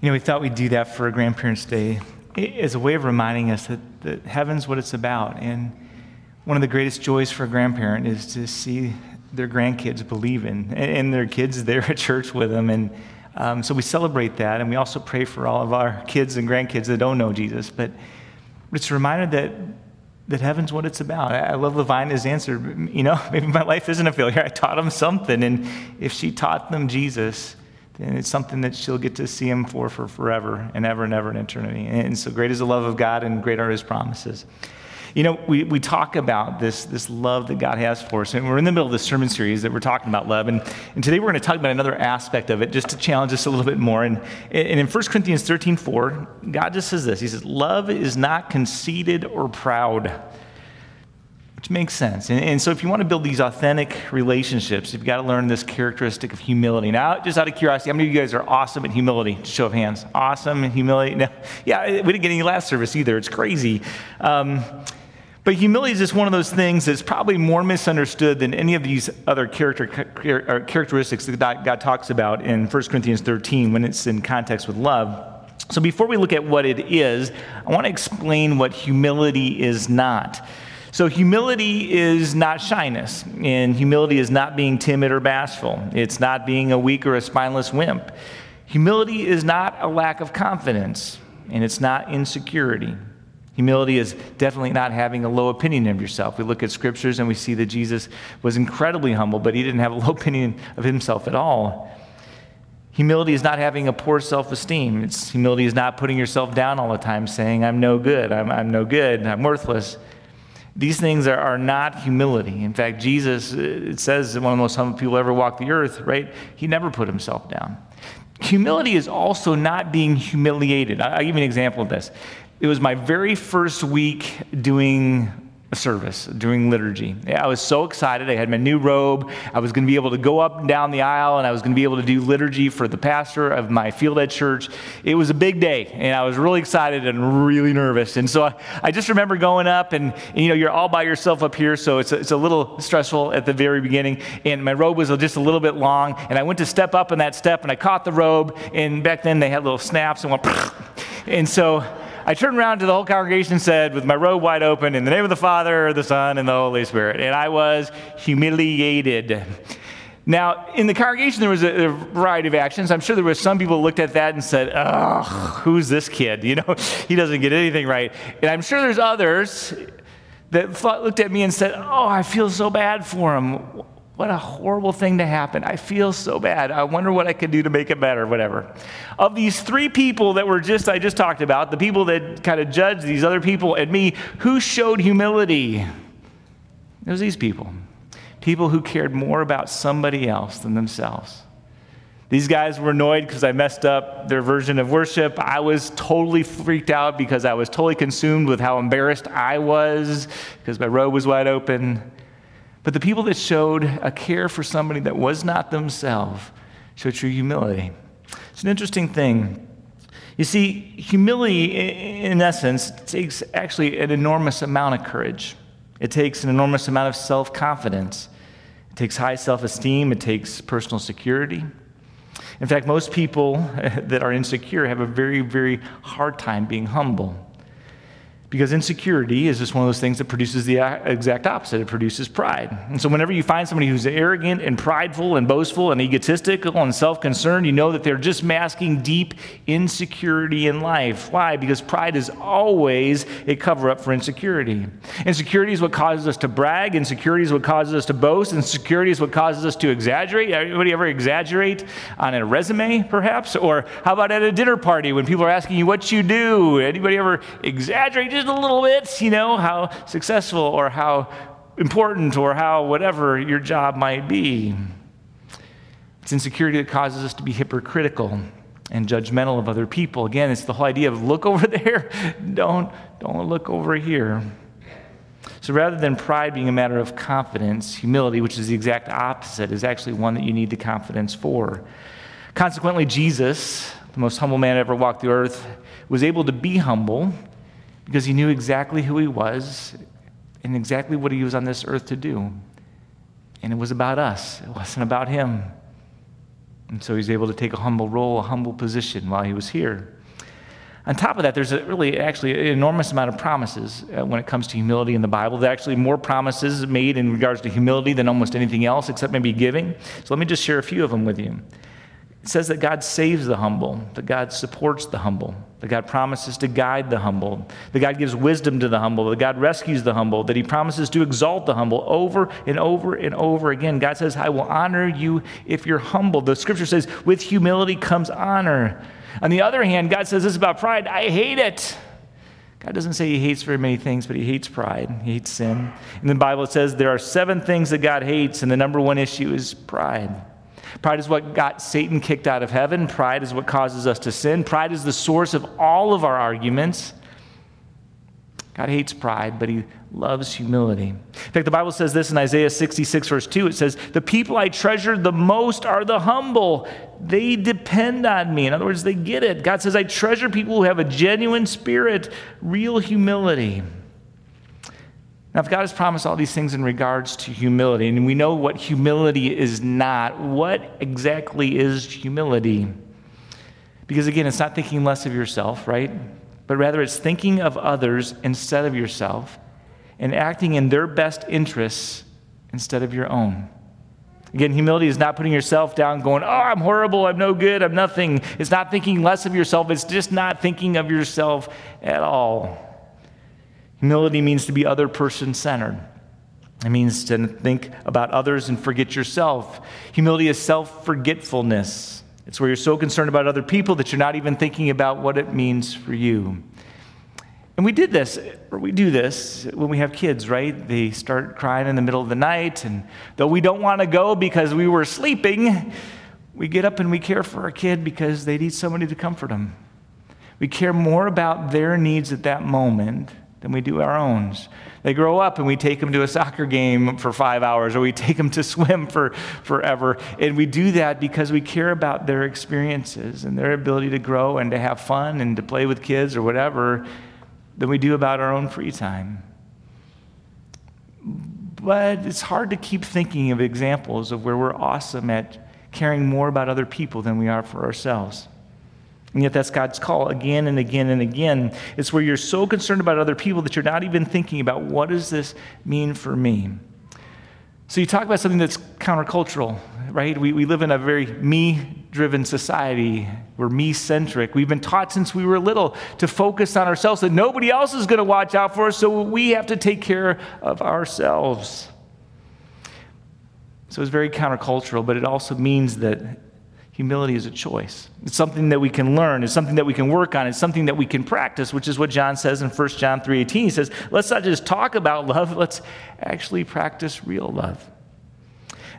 You know, we thought we'd do that for a Grandparents' Day as a way of reminding us that, that heaven's what it's about. And one of the greatest joys for a grandparent is to see their grandkids believe in, and their kids there at church with them. And um, so we celebrate that. And we also pray for all of our kids and grandkids that don't know Jesus. But it's a reminder that, that heaven's what it's about. I love Levina's answer. You know, maybe my life isn't a failure. I taught them something. And if she taught them Jesus, and it's something that she'll get to see him for for forever and ever and ever in eternity. And so great is the love of God and great are his promises. You know, we, we talk about this, this love that God has for us, and we're in the middle of this sermon series that we're talking about love. And, and today we're going to talk about another aspect of it just to challenge us a little bit more. And, and in 1 Corinthians 13 4, God just says this He says, Love is not conceited or proud which makes sense. And, and, so, if you want to build these authentic relationships, you've got to learn this characteristic of humility. Now, just out of curiosity, how many of you guys are awesome at humility? Show of hands. Awesome at humility? No. Yeah, we didn't get any last service either. It's crazy. Um, but humility is just one of those things that's probably more misunderstood than any of these other character, characteristics that God talks about in 1 Corinthians 13 when it's in context with love. So, before we look at what it is, I want to explain what humility is not. So, humility is not shyness, and humility is not being timid or bashful. It's not being a weak or a spineless wimp. Humility is not a lack of confidence, and it's not insecurity. Humility is definitely not having a low opinion of yourself. We look at scriptures and we see that Jesus was incredibly humble, but he didn't have a low opinion of himself at all. Humility is not having a poor self esteem. Humility is not putting yourself down all the time, saying, I'm no good, I'm, I'm no good, I'm worthless. These things are, are not humility. In fact, Jesus, uh, it says one of the most humble people ever walked the earth, right? He never put himself down. Humility is also not being humiliated. I'll give you an example of this. It was my very first week doing service doing liturgy. I was so excited. I had my new robe. I was going to be able to go up and down the aisle, and I was going to be able to do liturgy for the pastor of my field ed church. It was a big day, and I was really excited and really nervous. And so I, I just remember going up, and, and, you know, you're all by yourself up here, so it's a, it's a little stressful at the very beginning. And my robe was just a little bit long, and I went to step up in that step, and I caught the robe, and back then they had little snaps and went, and so I turned around to the whole congregation and said, with my robe wide open, in the name of the Father, the Son, and the Holy Spirit. And I was humiliated. Now, in the congregation, there was a, a, variety of actions. I'm sure there were some people looked at that and said, "Ugh, who's this kid? You know, he doesn't get anything right." And I'm sure there's others that thought, looked at me and said, "Oh, I feel so bad for him. What a horrible thing to happen. I feel so bad. I wonder what I could do to make it better, whatever. Of these three people that were just, I just talked about, the people that kind of judged these other people and me, who showed humility? It was these people. People who cared more about somebody else than themselves. These guys were annoyed because I messed up their version of worship. I was totally freaked out because I was totally consumed with how embarrassed I was because my robe was wide open. But the people that showed a care for somebody that was not themselves showed true humility. It's an interesting thing. You see, humility, in essence, takes actually an enormous amount of courage. It takes an enormous amount of self confidence. It takes high self esteem. It takes personal security. In fact, most people that are insecure have a very, very hard time being humble. Because insecurity is just one of those things that produces the exact opposite. It produces pride. And so, whenever you find somebody who's arrogant and prideful and boastful and egotistical and self concerned, you know that they're just masking deep insecurity in life. Why? Because pride is always a cover up for insecurity. Insecurity is what causes us to brag, insecurity is what causes us to boast, insecurity is what causes us to exaggerate. Anybody ever exaggerate on a resume, perhaps? Or how about at a dinner party when people are asking you what you do? Anybody ever exaggerate? A little bit, you know, how successful or how important or how whatever your job might be. It's insecurity that causes us to be hypocritical and judgmental of other people. Again, it's the whole idea of look over there, don't, don't look over here. So rather than pride being a matter of confidence, humility, which is the exact opposite, is actually one that you need the confidence for. Consequently, Jesus, the most humble man ever walked the earth, was able to be humble because he knew exactly who he was and exactly what he was on this earth to do. And it was about us, it wasn't about him. And so he's able to take a humble role, a humble position while he was here. On top of that, there's a really actually an enormous amount of promises uh, when it comes to humility in the Bible. There are actually more promises made in regards to humility than almost anything else, except maybe giving. So let me just share a few of them with you. It says that God saves the humble, that God supports the humble, that God promises to guide the humble, that God gives wisdom to the humble, that God rescues the humble, that He promises to exalt the humble over and over and over again. God says, I will honor you if you're humble. The scripture says, with humility comes honor. On the other hand, God says this about pride I hate it. God doesn't say he hates very many things, but he hates pride. He hates sin. And the Bible, says there are seven things that God hates, and the number one issue is pride. Pride is what got Satan kicked out of heaven. Pride is what causes us to sin. Pride is the source of all of our arguments. God hates pride, but he loves humility. In fact, the Bible says this in Isaiah 66, verse 2. It says, The people I treasure the most are the humble. They depend on me. In other words, they get it. God says, I treasure people who have a genuine spirit, real humility. Now, if God has promised all these things in regards to humility, and we know what humility is not, what exactly is humility? Because again, it's not thinking less of yourself, right? but rather it's thinking of others instead of yourself and acting in their best interests instead of your own. Again, humility is not putting yourself down, going, Oh, I'm horrible, I'm no good, I'm nothing. It's not thinking less of yourself, it's just not thinking of yourself at all. Humility means to be other person centered. It means to think about others and forget yourself. Humility is self forgetfulness. It's where you're so concerned about other people that you're not even thinking about what it means for you. And we did this, or we do this when we have kids, right? They start crying in the middle of the night, and though we don't want to go because we were sleeping, we get up and we care for our kid because they need somebody to comfort them. We care more about their needs at that moment than we do our own. They grow up and we take them to a soccer game for five hours or we take them to swim for forever. And we do that because we care about their experiences and their ability to grow and to have fun and to play with kids or whatever than we do about our own free time. But it's hard to keep thinking of examples of where we're awesome at caring more about other people than we are for ourselves. And yet, that's God's call again and again and again. It's where you're so concerned about other people that you're not even thinking about what does this mean for me? So, you talk about something that's countercultural, right? We, we live in a very me driven society. We're me centric. We've been taught since we were little to focus on ourselves, that nobody else is going to watch out for us, so we have to take care of ourselves. So, it's very countercultural, but it also means that Humility is a choice. It's something that we can learn. It's something that we can work on. It's something that we can practice, which is what John says in 1 John 3.18. He says, let's not just talk about love, let's actually practice real love.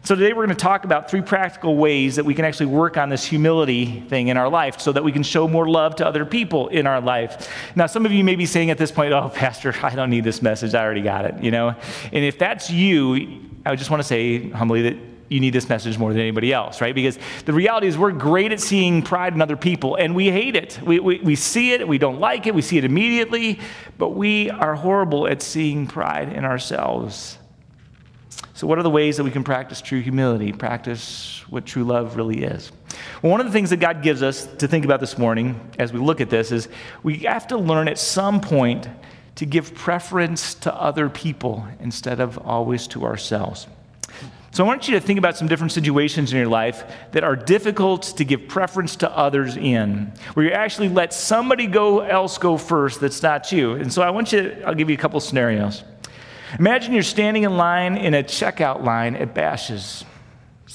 So today we're going to talk about three practical ways that we can actually work on this humility thing in our life so that we can show more love to other people in our life. Now, some of you may be saying at this point, oh, Pastor, I don't need this message. I already got it, you know? And if that's you, I just want to say humbly that you need this message more than anybody else, right? Because the reality is we're great at seeing pride in other people and we hate it. We, we, we see it, we don't like it, we see it immediately, but we are horrible at seeing pride in ourselves. So, what are the ways that we can practice true humility, practice what true love really is? Well, one of the things that God gives us to think about this morning as we look at this is we have to learn at some point to give preference to other people instead of always to ourselves. So I want you to think about some different situations in your life that are difficult to give preference to others in, where you actually let somebody go else go first that's not you. And so I want you, to, I'll give you a couple scenarios. Imagine you're standing in line in a checkout line at Bashas'.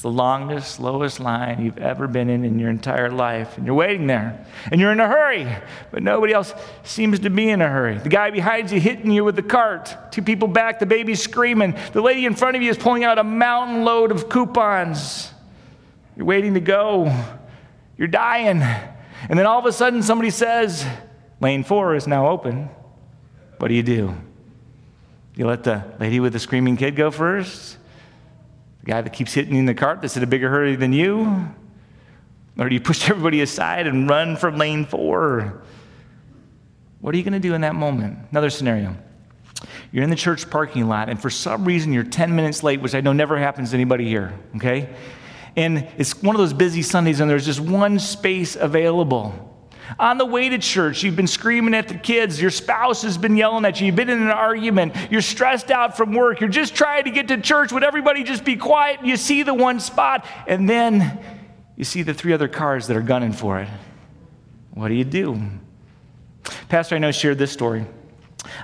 The longest, slowest line you've ever been in in your entire life. And you're waiting there. And you're in a hurry, but nobody else seems to be in a hurry. The guy behind you hitting you with the cart. Two people back, the baby's screaming. The lady in front of you is pulling out a mountain load of coupons. You're waiting to go. You're dying. And then all of a sudden, somebody says, Lane four is now open. What do you do? You let the lady with the screaming kid go first? The guy that keeps hitting you in the cart that's in a bigger hurry than you? Or do you push everybody aside and run from lane four? What are you going to do in that moment? Another scenario. You're in the church parking lot, and for some reason you're 10 minutes late, which I know never happens to anybody here, okay? And it's one of those busy Sundays, and there's just one space available. On the way to church, you've been screaming at the kids. Your spouse has been yelling at you. You've been in an argument. You're stressed out from work. You're just trying to get to church. Would everybody just be quiet? You see the one spot, and then you see the three other cars that are gunning for it. What do you do? Pastor I know shared this story.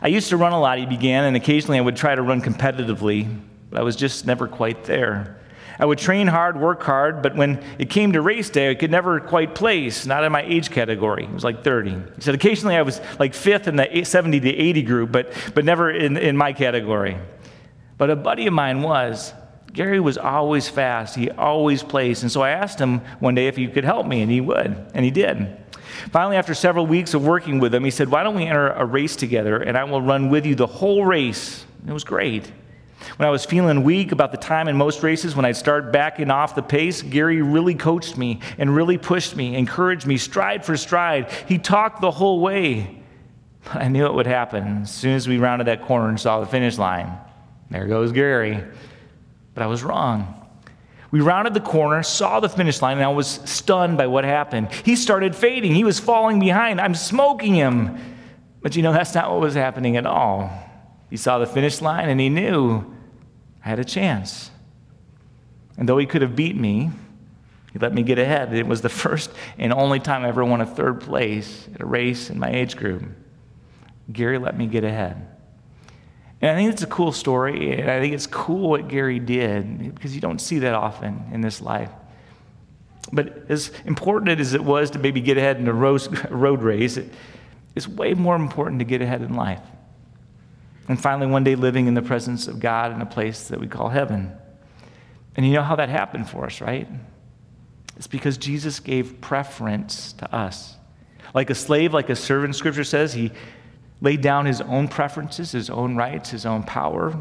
I used to run a lot, he began, and occasionally I would try to run competitively, but I was just never quite there. I would train hard, work hard, but when it came to race day, I could never quite place, not in my age category. It was like 30. He said occasionally I was like fifth in the 70 to 80 group, but, but never in, in my category. But a buddy of mine was. Gary was always fast. He always placed. And so I asked him one day if he could help me, and he would. And he did. Finally, after several weeks of working with him, he said, Why don't we enter a race together, and I will run with you the whole race? It was great. When I was feeling weak about the time in most races, when I'd start backing off the pace, Gary really coached me and really pushed me, encouraged me stride for stride. He talked the whole way. But I knew it would happen as soon as we rounded that corner and saw the finish line. There goes Gary. But I was wrong. We rounded the corner, saw the finish line, and I was stunned by what happened. He started fading. He was falling behind. I'm smoking him. But you know, that's not what was happening at all. He saw the finish line and he knew I had a chance. And though he could have beat me, he let me get ahead. It was the first and only time I ever won a third place at a race in my age group. Gary let me get ahead. And I think it's a cool story, and I think it's cool what Gary did because you don't see that often in this life. But as important as it was to maybe get ahead in a road race, it's way more important to get ahead in life. And finally, one day living in the presence of God in a place that we call heaven. And you know how that happened for us, right? It's because Jesus gave preference to us. Like a slave, like a servant, scripture says, he laid down his own preferences, his own rights, his own power,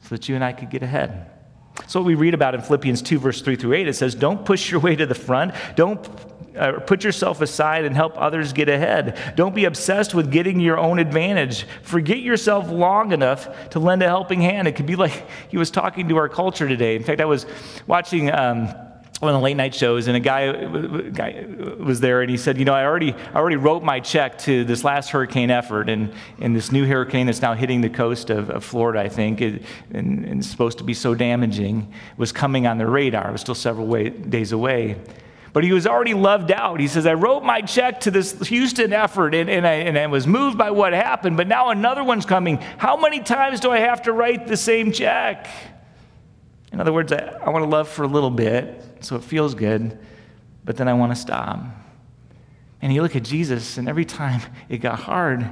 so that you and I could get ahead. So, what we read about in Philippians 2, verse 3 through 8, it says, Don't push your way to the front. Don't uh, put yourself aside and help others get ahead. Don't be obsessed with getting your own advantage. Forget yourself long enough to lend a helping hand. It could be like he was talking to our culture today. In fact, I was watching. Um, one of the late night shows, and a guy, guy was there, and he said, "You know, I already, I already wrote my check to this last hurricane effort, and, and this new hurricane that's now hitting the coast of, of Florida, I think, it, and, and supposed to be so damaging, was coming on the radar. It was still several way, days away." But he was already loved out. He says, I wrote my check to this Houston effort and, and, I, and I was moved by what happened, but now another one's coming. How many times do I have to write the same check? In other words, I, I want to love for a little bit, so it feels good, but then I want to stop. And you look at Jesus, and every time it got hard,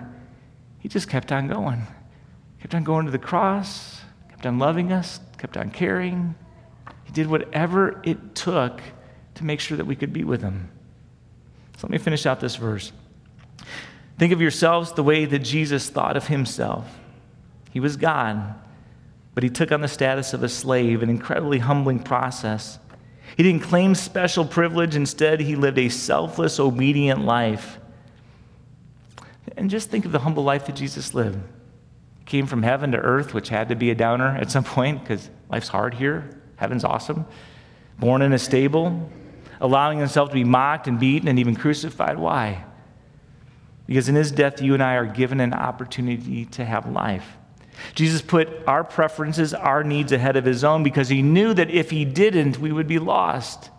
he just kept on going. Kept on going to the cross, kept on loving us, kept on caring. He did whatever it took to make sure that we could be with him. So let me finish out this verse. Think of yourselves the way that Jesus thought of himself. He was God, but he took on the status of a slave, an incredibly humbling process. He didn't claim special privilege, instead, he lived a selfless, obedient life. And just think of the humble life that Jesus lived. He came from heaven to earth, which had to be a downer at some point because life's hard here. Heaven's awesome. Born in a stable, allowing himself to be mocked and beaten and even crucified. Why? Because in his death, you and I are given an opportunity to have life. Jesus put our preferences, our needs ahead of his own because he knew that if he didn't, we would be lost.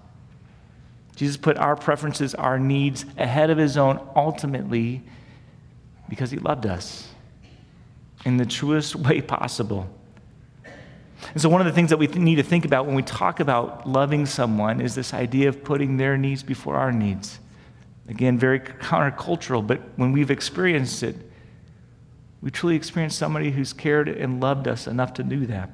Jesus put our preferences, our needs ahead of his own ultimately because he loved us in the truest way possible. And so, one of the things that we need to think about when we talk about loving someone is this idea of putting their needs before our needs. Again, very countercultural, but when we've experienced it, we truly experienced somebody who's cared and loved us enough to do that.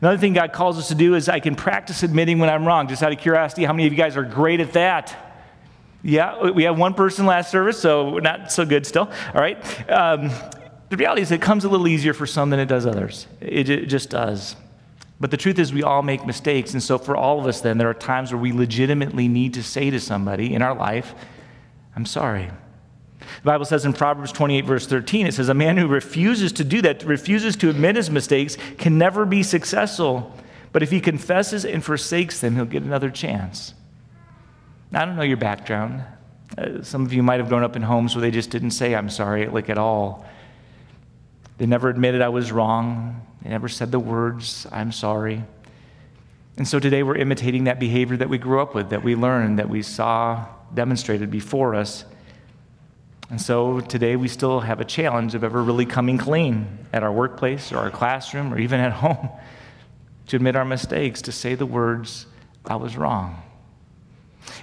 Another thing God calls us to do is I can practice admitting when I'm wrong. Just out of curiosity, how many of you guys are great at that? Yeah, we have one person last service, so not so good still. All right. Um, the reality is, it comes a little easier for some than it does others. It, it just does. But the truth is, we all make mistakes. And so, for all of us, then, there are times where we legitimately need to say to somebody in our life, I'm sorry. The Bible says in Proverbs 28, verse 13, it says, A man who refuses to do that, refuses to admit his mistakes, can never be successful. But if he confesses and forsakes them, he'll get another chance. Now, I don't know your background. Uh, some of you might have grown up in homes where they just didn't say, I'm sorry, like at all. They never admitted I was wrong. They never said the words, I'm sorry. And so today we're imitating that behavior that we grew up with, that we learned, that we saw demonstrated before us. And so today we still have a challenge of ever really coming clean at our workplace or our classroom or even at home to admit our mistakes, to say the words, I was wrong.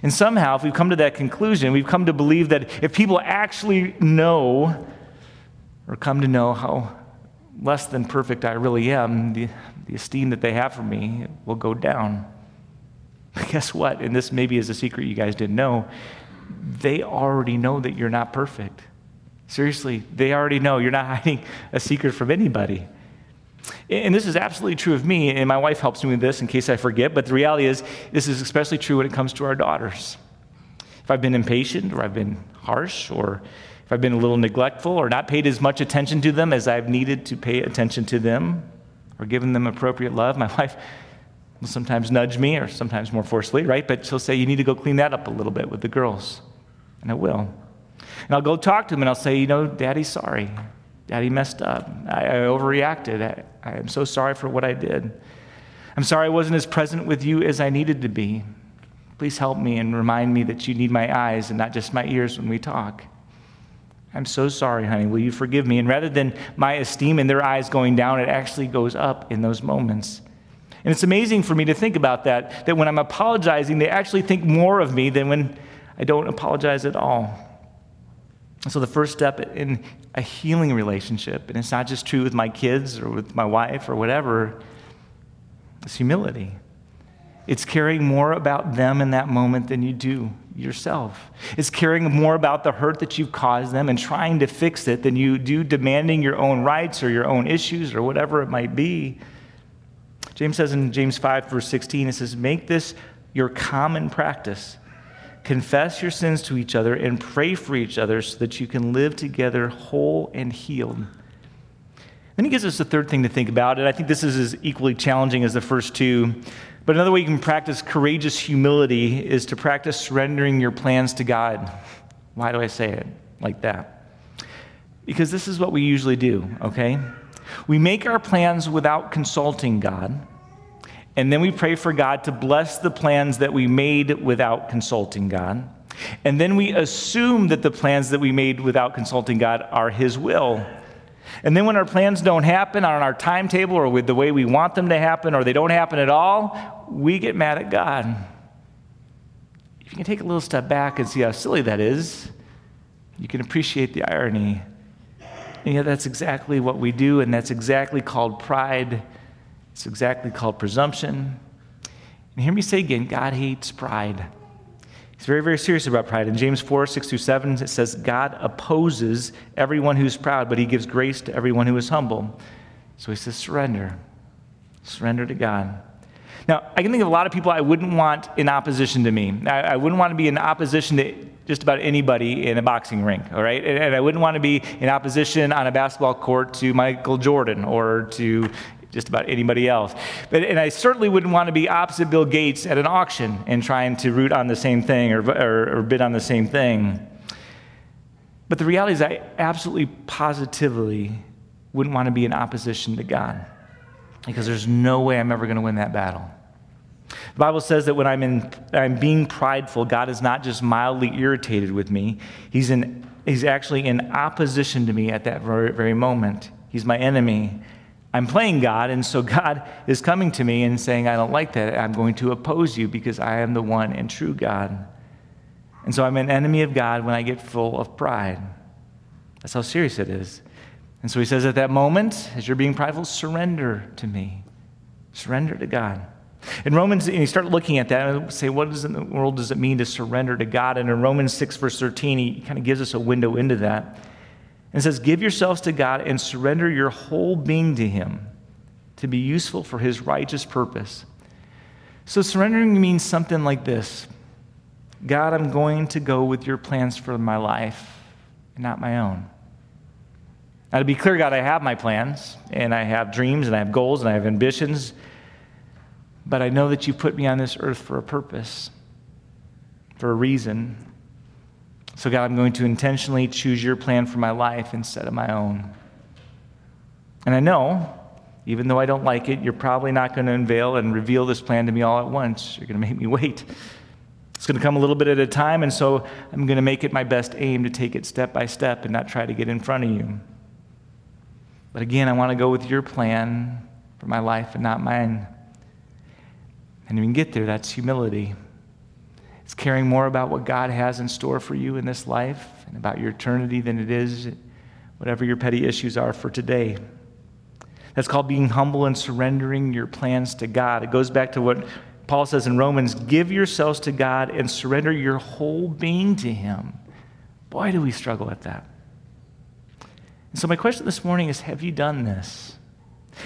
And somehow, if we've come to that conclusion, we've come to believe that if people actually know or come to know how less than perfect I really am, the, the esteem that they have for me will go down. But guess what? And this maybe is a secret you guys didn't know. They already know that you're not perfect. Seriously, they already know. You're not hiding a secret from anybody. And this is absolutely true of me, and my wife helps me with this in case I forget, but the reality is, this is especially true when it comes to our daughters. If I've been impatient, or I've been harsh, or if I've been a little neglectful, or not paid as much attention to them as I've needed to pay attention to them, or given them appropriate love, my wife will sometimes nudge me, or sometimes more forcefully, right? But she'll say, You need to go clean that up a little bit with the girls. And I will. And I'll go talk to them and I'll say, You know, Daddy's sorry. Daddy messed up. I, I overreacted. I, I am so sorry for what I did. I'm sorry I wasn't as present with you as I needed to be. Please help me and remind me that you need my eyes and not just my ears when we talk. I'm so sorry, honey. Will you forgive me? And rather than my esteem in their eyes going down, it actually goes up in those moments. And it's amazing for me to think about that, that when I'm apologizing, they actually think more of me than when I don't apologize at all. So, the first step in a healing relationship, and it's not just true with my kids or with my wife or whatever, is humility. It's caring more about them in that moment than you do yourself. It's caring more about the hurt that you've caused them and trying to fix it than you do demanding your own rights or your own issues or whatever it might be. James says in James 5, verse 16, it says, Make this your common practice confess your sins to each other, and pray for each other so that you can live together whole and healed. Then he gives us a third thing to think about, and I think this is as equally challenging as the first two. But another way you can practice courageous humility is to practice surrendering your plans to God. Why do I say it like that? Because this is what we usually do, okay? We make our plans without consulting God and then we pray for God to bless the plans that we made without consulting God. And then we assume that the plans that we made without consulting God are His will. And then when our plans don't happen on our timetable or with the way we want them to happen or they don't happen at all, we get mad at God. If you can take a little step back and see how silly that is, you can appreciate the irony. And yet, that's exactly what we do, and that's exactly called pride it's exactly called presumption. And hear me say again God hates pride. He's very, very serious about pride. In James 4, 6 through 7, it says, God opposes everyone who's proud, but he gives grace to everyone who is humble. So he says, surrender. Surrender to God. Now, I can think of a lot of people I wouldn't want in opposition to me. I, I wouldn't want to be in opposition to just about anybody in a boxing ring, all right? And, and I wouldn't want to be in opposition on a basketball court to Michael Jordan or to just about anybody else. But, and I certainly wouldn't want to be opposite Bill Gates at an auction and trying to root on the same thing or, or, or bid on the same thing. But the reality is, I absolutely positively wouldn't want to be in opposition to God because there's no way I'm ever going to win that battle. The Bible says that when I'm, in, I'm being prideful, God is not just mildly irritated with me, He's, in, he's actually in opposition to me at that very, very moment. He's my enemy. I'm playing God, and so God is coming to me and saying, I don't like that. I'm going to oppose you because I am the one and true God. And so I'm an enemy of God when I get full of pride. That's how serious it is. And so he says, at that moment, as you're being prideful, surrender to me. Surrender to God. In Romans, and you start looking at that and say, what in the world does it mean to surrender to God? And in Romans 6, verse 13, he kind of gives us a window into that and says, Give yourselves to God and surrender your whole being to Him to be useful for His righteous purpose. So, surrendering means something like this God, I'm going to go with your plans for my life and not my own. Now, to be clear, God, I have my plans and I have dreams and I have goals and I have ambitions. But I know that you put me on this earth for a purpose, for a reason. So, God, I'm going to intentionally choose your plan for my life instead of my own. And I know, even though I don't like it, you're probably not going to unveil and reveal this plan to me all at once. You're going to make me wait. It's going to come a little bit at a time, and so I'm going to make it my best aim to take it step by step and not try to get in front of you. But again, I want to go with your plan for my life and not mine. And when you get there, that's humility. It's caring more about what God has in store for you in this life and about your eternity than it is whatever your petty issues are for today. That's called being humble and surrendering your plans to God. It goes back to what Paul says in Romans give yourselves to God and surrender your whole being to Him. Boy, do we struggle with that. And so, my question this morning is Have you done this?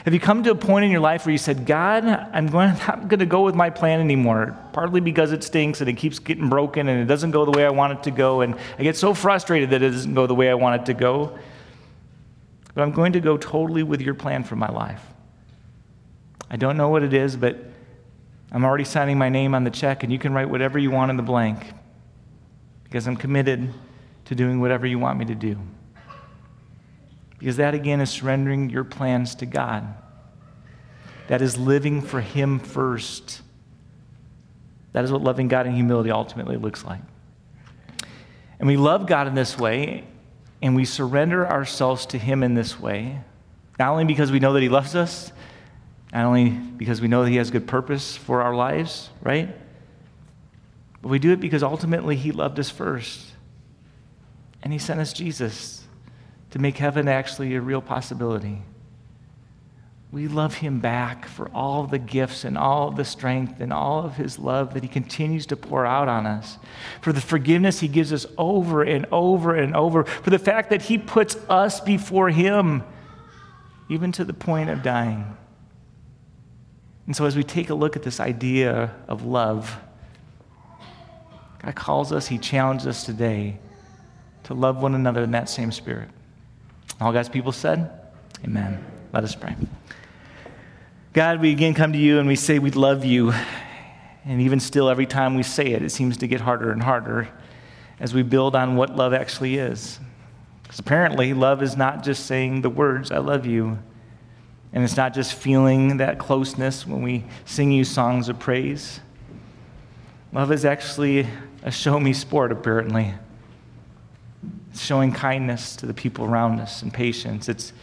Have you come to a point in your life where you said, God, I'm going, not going to go with my plan anymore, partly because it stinks and it keeps getting broken and it doesn't go the way I want it to go, and I get so frustrated that it doesn't go the way I want it to go. But I'm going to go totally with your plan for my life. I don't know what it is, but I'm already signing my name on the check, and you can write whatever you want in the blank because I'm committed to doing whatever you want me to do. Because that, again, is surrendering your plans to God. That is living for Him first. That is what loving God in humility ultimately looks like. And we love God in this way, and we surrender ourselves to Him in this way, not only because we know that He loves us, not only because we know that He has good purpose for our lives, right? But we do it because ultimately He loved us first. And He sent us Jesus to make heaven actually a real possibility. We love him back for all the gifts and all the strength and all of his love that he continues to pour out on us, for the forgiveness he gives us over and over and over, for the fact that he puts us before him, even to the point of dying. And so, as we take a look at this idea of love, God calls us, he challenges us today to love one another in that same spirit. All God's people said, Amen. Let us pray. God, we again come to you and we say we love you. And even still, every time we say it, it seems to get harder and harder as we build on what love actually is. Because apparently, love is not just saying the words, I love you. And it's not just feeling that closeness when we sing you songs of praise. Love is actually a show me sport, apparently. It's showing kindness to the people around us and patience. It's,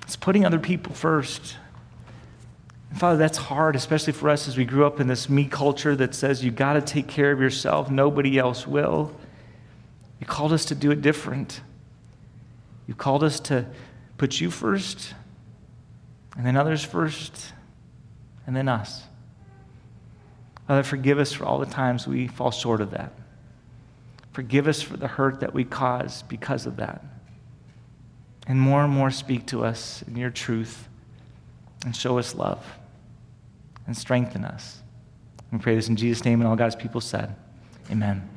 it's putting other people first. And Father, that's hard, especially for us as we grew up in this me culture that says you got to take care of yourself, nobody else will. You called us to do it different. You called us to put you first, and then others first, and then us. Father, forgive us for all the times we fall short of that. Forgive us for the hurt that we cause because of that. And more and more speak to us in your truth and show us love and strengthen us. We pray this in Jesus' name, and all God's people said, Amen.